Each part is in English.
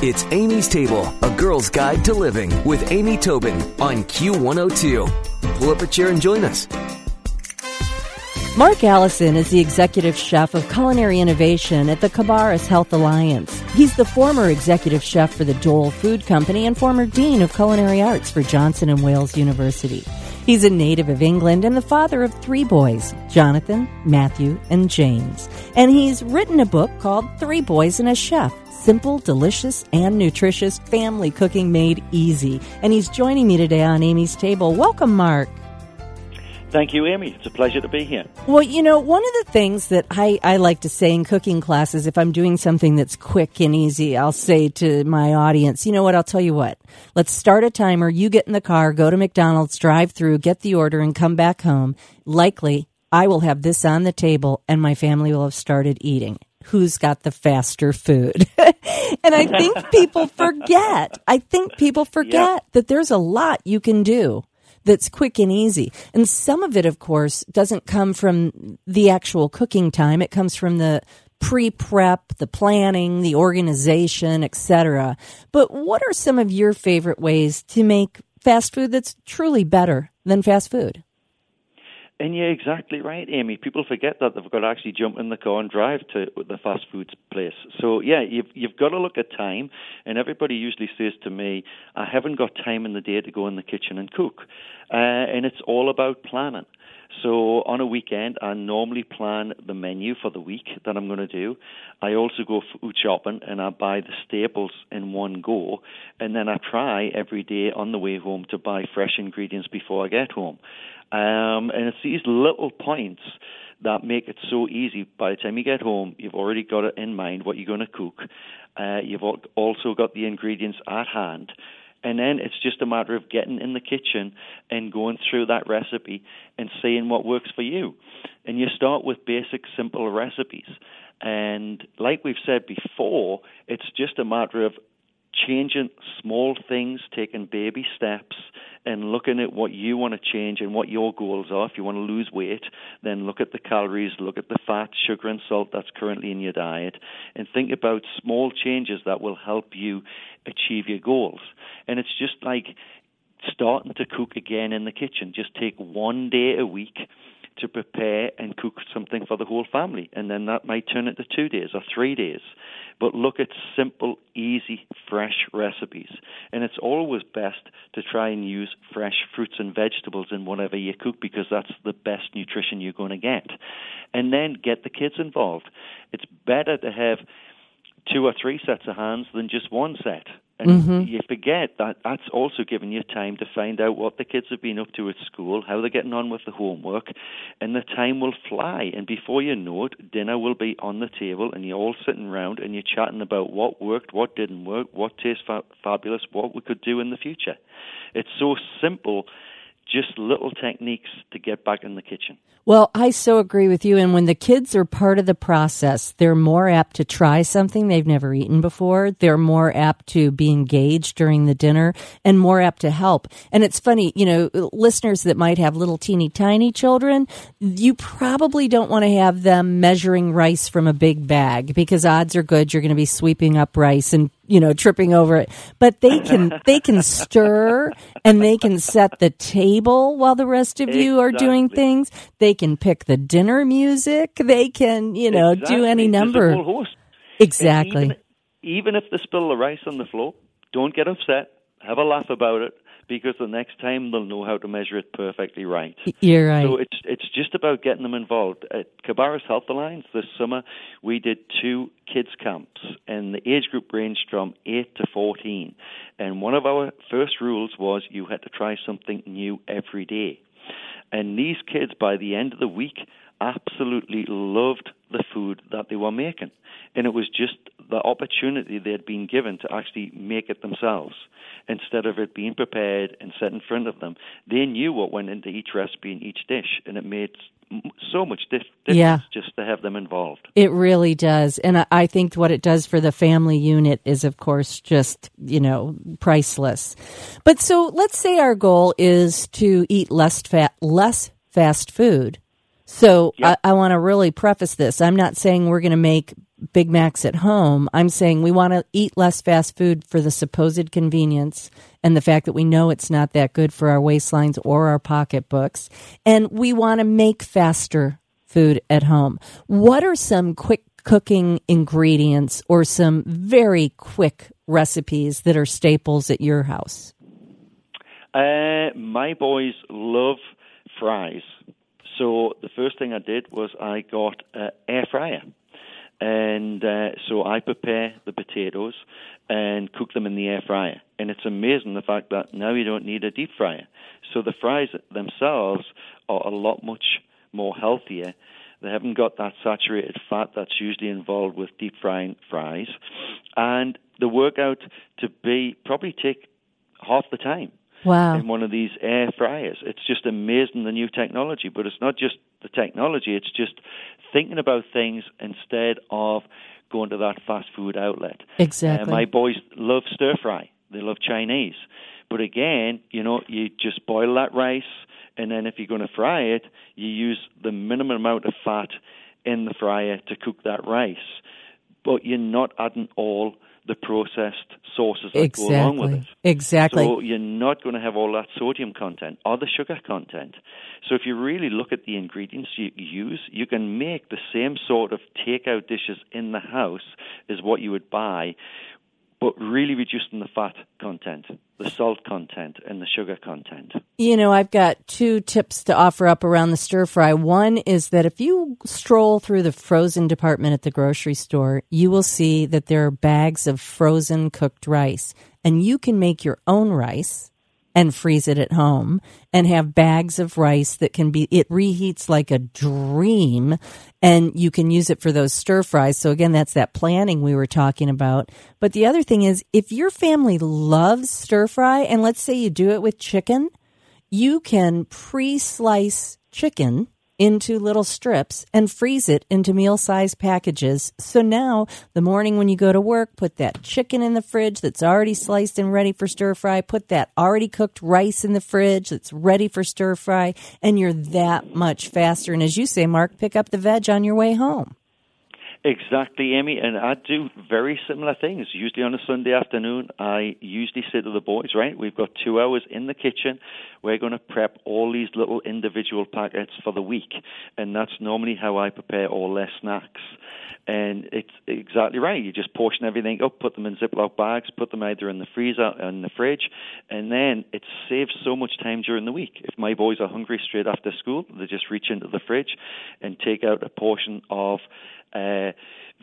It's Amy's Table, a girl's guide to living with Amy Tobin on Q102. Pull up a chair and join us. Mark Allison is the executive chef of culinary innovation at the Cabarrus Health Alliance. He's the former executive chef for the Dole Food Company and former dean of culinary arts for Johnson and Wales University. He's a native of England and the father of three boys, Jonathan, Matthew, and James. And he's written a book called Three Boys and a Chef simple, delicious, and nutritious family cooking made easy. And he's joining me today on Amy's Table. Welcome, Mark. Thank you, Amy. It's a pleasure to be here. Well, you know, one of the things that I, I like to say in cooking classes, if I'm doing something that's quick and easy, I'll say to my audience, you know what, I'll tell you what, let's start a timer. You get in the car, go to McDonald's, drive through, get the order, and come back home. Likely, I will have this on the table and my family will have started eating who's got the faster food. and I think people forget. I think people forget yep. that there's a lot you can do that's quick and easy. And some of it, of course, doesn't come from the actual cooking time. It comes from the pre-prep, the planning, the organization, etc. But what are some of your favorite ways to make fast food that's truly better than fast food? And you're exactly right, Amy. People forget that they've got to actually jump in the car and drive to the fast food place. So yeah, you've you've got to look at time. And everybody usually says to me, "I haven't got time in the day to go in the kitchen and cook," uh, and it's all about planning. So on a weekend, I normally plan the menu for the week that I'm going to do. I also go food shopping and I buy the staples in one go, and then I try every day on the way home to buy fresh ingredients before I get home. Um, and it's these little points that make it so easy. By the time you get home, you've already got it in mind what you're going to cook. Uh, you've also got the ingredients at hand. And then it's just a matter of getting in the kitchen and going through that recipe and seeing what works for you. And you start with basic, simple recipes. And like we've said before, it's just a matter of changing small things, taking baby steps, and looking at what you want to change and what your goals are. If you want to lose weight, then look at the calories, look at the fat, sugar, and salt that's currently in your diet, and think about small changes that will help you achieve your goals. And it's just like starting to cook again in the kitchen. Just take one day a week to prepare and cook something for the whole family. And then that might turn into two days or three days. But look at simple, easy, fresh recipes. And it's always best to try and use fresh fruits and vegetables in whatever you cook because that's the best nutrition you're going to get. And then get the kids involved. It's better to have two or three sets of hands than just one set. And mm-hmm. you forget that that's also giving you time to find out what the kids have been up to at school, how they're getting on with the homework, and the time will fly. And before you know it, dinner will be on the table, and you're all sitting around and you're chatting about what worked, what didn't work, what tastes fa- fabulous, what we could do in the future. It's so simple just little techniques to get back in the kitchen. Well, I so agree with you. And when the kids are part of the process, they're more apt to try something they've never eaten before. They're more apt to be engaged during the dinner and more apt to help. And it's funny, you know, listeners that might have little teeny tiny children, you probably don't want to have them measuring rice from a big bag because odds are good you're going to be sweeping up rice and you know tripping over it. But they can they can stir and they can set the table while the rest of you are doing things. They can pick the dinner music. They can you know exactly. do any number. exactly. even, even if they spill the rice on the floor don't get upset. Have a laugh about it because the next time they'll know how to measure it perfectly right. You're right. So it's it's just about getting them involved. At Cabarrus Health Alliance this summer, we did two kids camps, and the age group ranged from eight to fourteen. And one of our first rules was you had to try something new every day. And these kids, by the end of the week, absolutely loved the food that they were making. And it was just the opportunity they had been given to actually make it themselves instead of it being prepared and set in front of them. They knew what went into each recipe and each dish, and it made so much difference yeah. just to have them involved. It really does. And I think what it does for the family unit is, of course, just, you know, priceless. But so let's say our goal is to eat less fat, less fast food. So yep. I, I want to really preface this. I'm not saying we're going to make Big Macs at home. I'm saying we want to eat less fast food for the supposed convenience and the fact that we know it's not that good for our waistlines or our pocketbooks. And we want to make faster food at home. What are some quick cooking ingredients or some very quick recipes that are staples at your house? Uh, my boys love fries. So the first thing I did was I got an air fryer. And uh, so I prepare the potatoes and cook them in the air fryer. And it's amazing the fact that now you don't need a deep fryer. So the fries themselves are a lot much more healthier. They haven't got that saturated fat that's usually involved with deep frying fries. And the workout to be probably take half the time wow. in one of these air fryers. It's just amazing the new technology, but it's not just the technology, it's just thinking about things instead of going to that fast food outlet. Exactly. Uh, my boys love stir fry. They love Chinese. But again, you know, you just boil that rice and then if you're going to fry it, you use the minimum amount of fat in the fryer to cook that rice. But you're not adding all the processed sauces that exactly. go along with it. Exactly. So you're not going to have all that sodium content or the sugar content. So if you really look at the ingredients you use, you can make the same sort of takeout dishes in the house as what you would buy but really reducing the fat content, the salt content, and the sugar content. You know, I've got two tips to offer up around the stir fry. One is that if you stroll through the frozen department at the grocery store, you will see that there are bags of frozen cooked rice, and you can make your own rice and freeze it at home and have bags of rice that can be it reheats like a dream. And you can use it for those stir fries. So again that's that planning we were talking about. But the other thing is if your family loves stir fry and let's say you do it with chicken you can pre-slice chicken into little strips and freeze it into meal sized packages. So now, the morning when you go to work, put that chicken in the fridge that's already sliced and ready for stir fry, put that already cooked rice in the fridge that's ready for stir fry, and you're that much faster. And as you say, Mark, pick up the veg on your way home. Exactly, Amy. And I do very similar things. Usually on a Sunday afternoon, I usually say to the boys, right, we've got two hours in the kitchen. We're going to prep all these little individual packets for the week. And that's normally how I prepare all their snacks. And it's exactly right. You just portion everything up, put them in Ziploc bags, put them either in the freezer or in the fridge, and then it saves so much time during the week. If my boys are hungry straight after school, they just reach into the fridge and take out a portion of uh,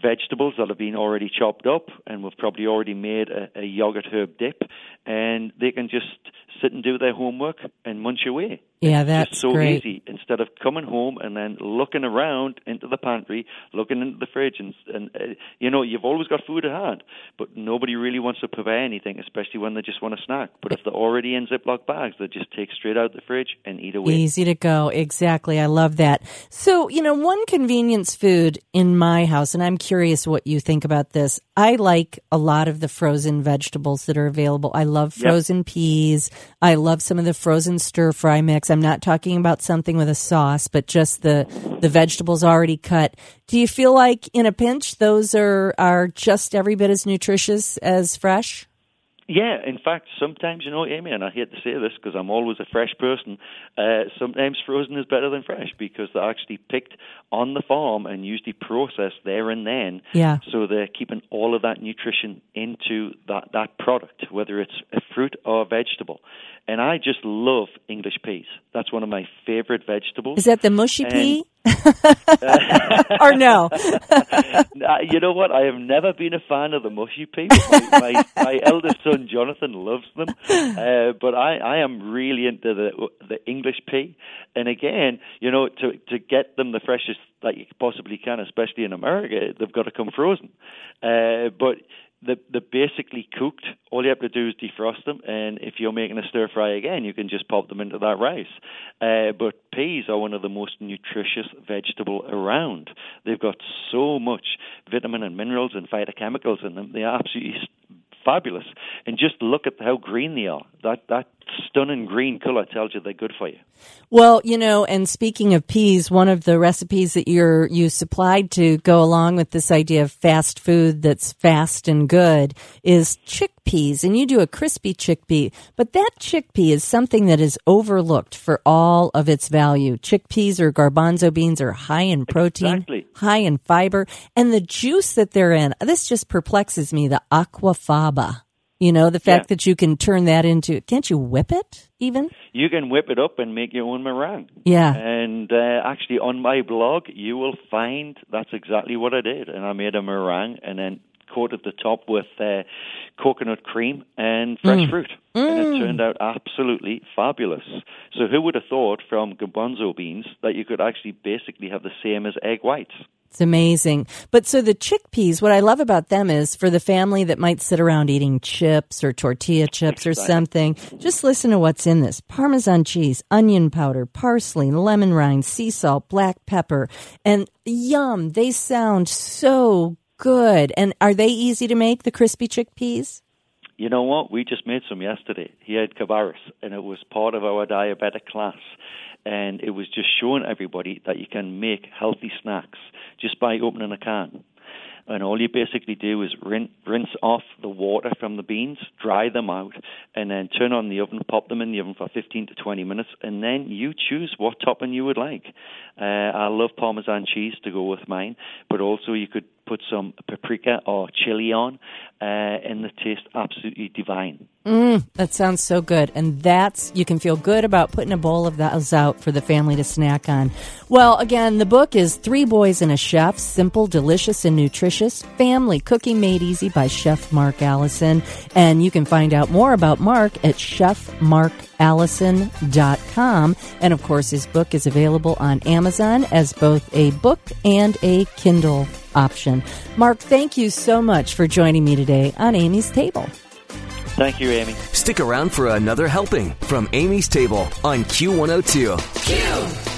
vegetables that have been already chopped up, and we've probably already made a, a yogurt herb dip, and they can just sit and do their homework and munch away. Yeah, that's just so great. easy. Instead of coming home and then looking around into the pantry, looking into the fridge, and, and uh, you know you've always got food at hand, but nobody really wants to prepare anything, especially when they just want a snack. But if they're already in Ziploc bags, they just take straight out the fridge and eat away. Easy to go. Exactly. I love that. So, you know, one convenience food in my house, and I'm curious what you think about this. I like a lot of the frozen vegetables that are available. I love Yep. frozen peas. I love some of the frozen stir fry mix. I'm not talking about something with a sauce, but just the the vegetables already cut. Do you feel like in a pinch those are are just every bit as nutritious as fresh? Yeah, in fact, sometimes you know, Amy, and I hate to say this because I'm always a fresh person. Uh, sometimes frozen is better than fresh because they're actually picked on the farm and usually processed there and then. Yeah. So they're keeping all of that nutrition into that that product, whether it's a fruit or a vegetable. And I just love English peas. That's one of my favorite vegetables. Is that the mushy And- pea? or no? You know what? I have never been a fan of the mushy pea. but My, my, my eldest son Jonathan loves them, uh, but I, I am really into the the English pea. And again, you know, to to get them the freshest that you possibly can, especially in America, they've got to come frozen. Uh, but the the basically cooked. All you have to do is defrost them, and if you're making a stir fry again, you can just pop them into that rice. Uh, but peas are one of the most nutritious vegetable around. They've got so much vitamin and minerals and phytochemicals in them. They are absolutely fabulous. And just look at how green they are. That that stunning green color tells you they're good for you. Well, you know, and speaking of peas, one of the recipes that you're you supplied to go along with this idea of fast food that's fast and good is chickpeas, and you do a crispy chickpea. But that chickpea is something that is overlooked for all of its value. Chickpeas or garbanzo beans are high in protein, Exactly. High in fiber, and the juice that they're in. This just perplexes me. The aquafaba. You know, the fact Yeah. that you can turn that into, can't you whip it even? You can whip it up and make your own meringue. Yeah. And uh, actually, on my blog, you will find that's exactly what I did. And I made a meringue and then coated the top with uh, coconut cream and fresh fruit. And it turned out absolutely fabulous. So, who would have thought from garbanzo beans that you could actually basically have the same as egg whites? It's amazing. But so the chickpeas, what I love about them is for the family that might sit around eating chips or tortilla chips or something, just listen to what's in this. Parmesan cheese, onion powder, parsley, lemon rind, sea salt, black pepper, and yum. They sound so good. And are they easy to make, the crispy chickpeas? You know what? We just made some yesterday here at Cabarrus, and it was part of our diabetic class. And it was just showing everybody that you can make healthy snacks just by opening a can. And all you basically do is rinse, rinse off the water from the beans, dry them out, and then turn on the oven, pop them in the oven for 15 to 20 minutes, and then you choose what topping you would like. Uh, I love Parmesan cheese to go with mine, but also you could put some paprika or chili on, uh, and the taste absolutely divine. That sounds so good. And that's, you can feel good about putting a bowl of those out for the family to snack on. Well, again, the book is Three Boys and a Chef Simple, Delicious, and Nutritious Family Cooking Made Easy by Chef Mark Allison. And you can find out more about Mark at chefmarkallison.com. And of course, his book is available on Amazon as both a book and a Kindle option. Mark, thank you so much for joining me today on Amy's Table. Thank you, Amy. Stick around for another helping from Amy's Table on Q102. It's